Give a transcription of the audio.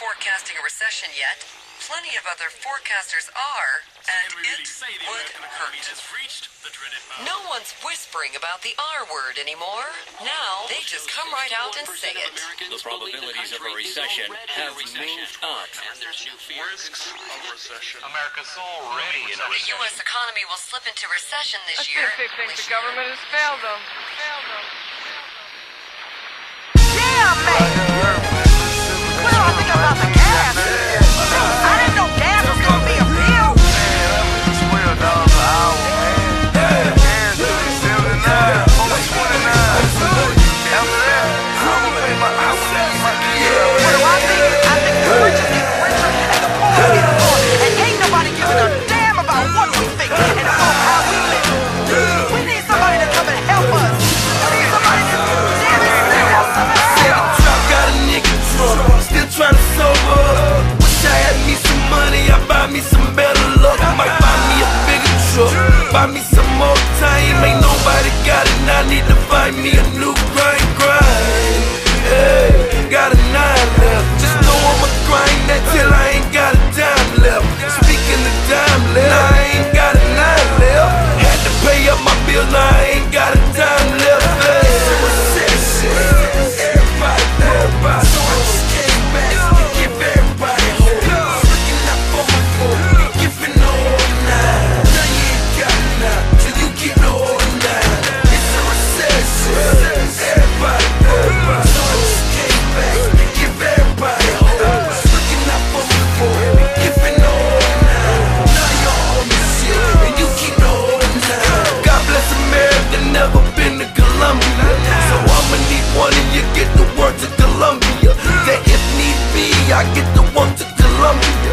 forecasting a recession yet. Plenty of other forecasters are, and it would hurt. No one's whispering about the R word anymore. Now they just come right out and say it. The probabilities of a recession have moved up. There's new fears of recession. America's already in a recession. The U.S. economy will slip into recession this year. That's. They think the government has failed them. Failed them. come.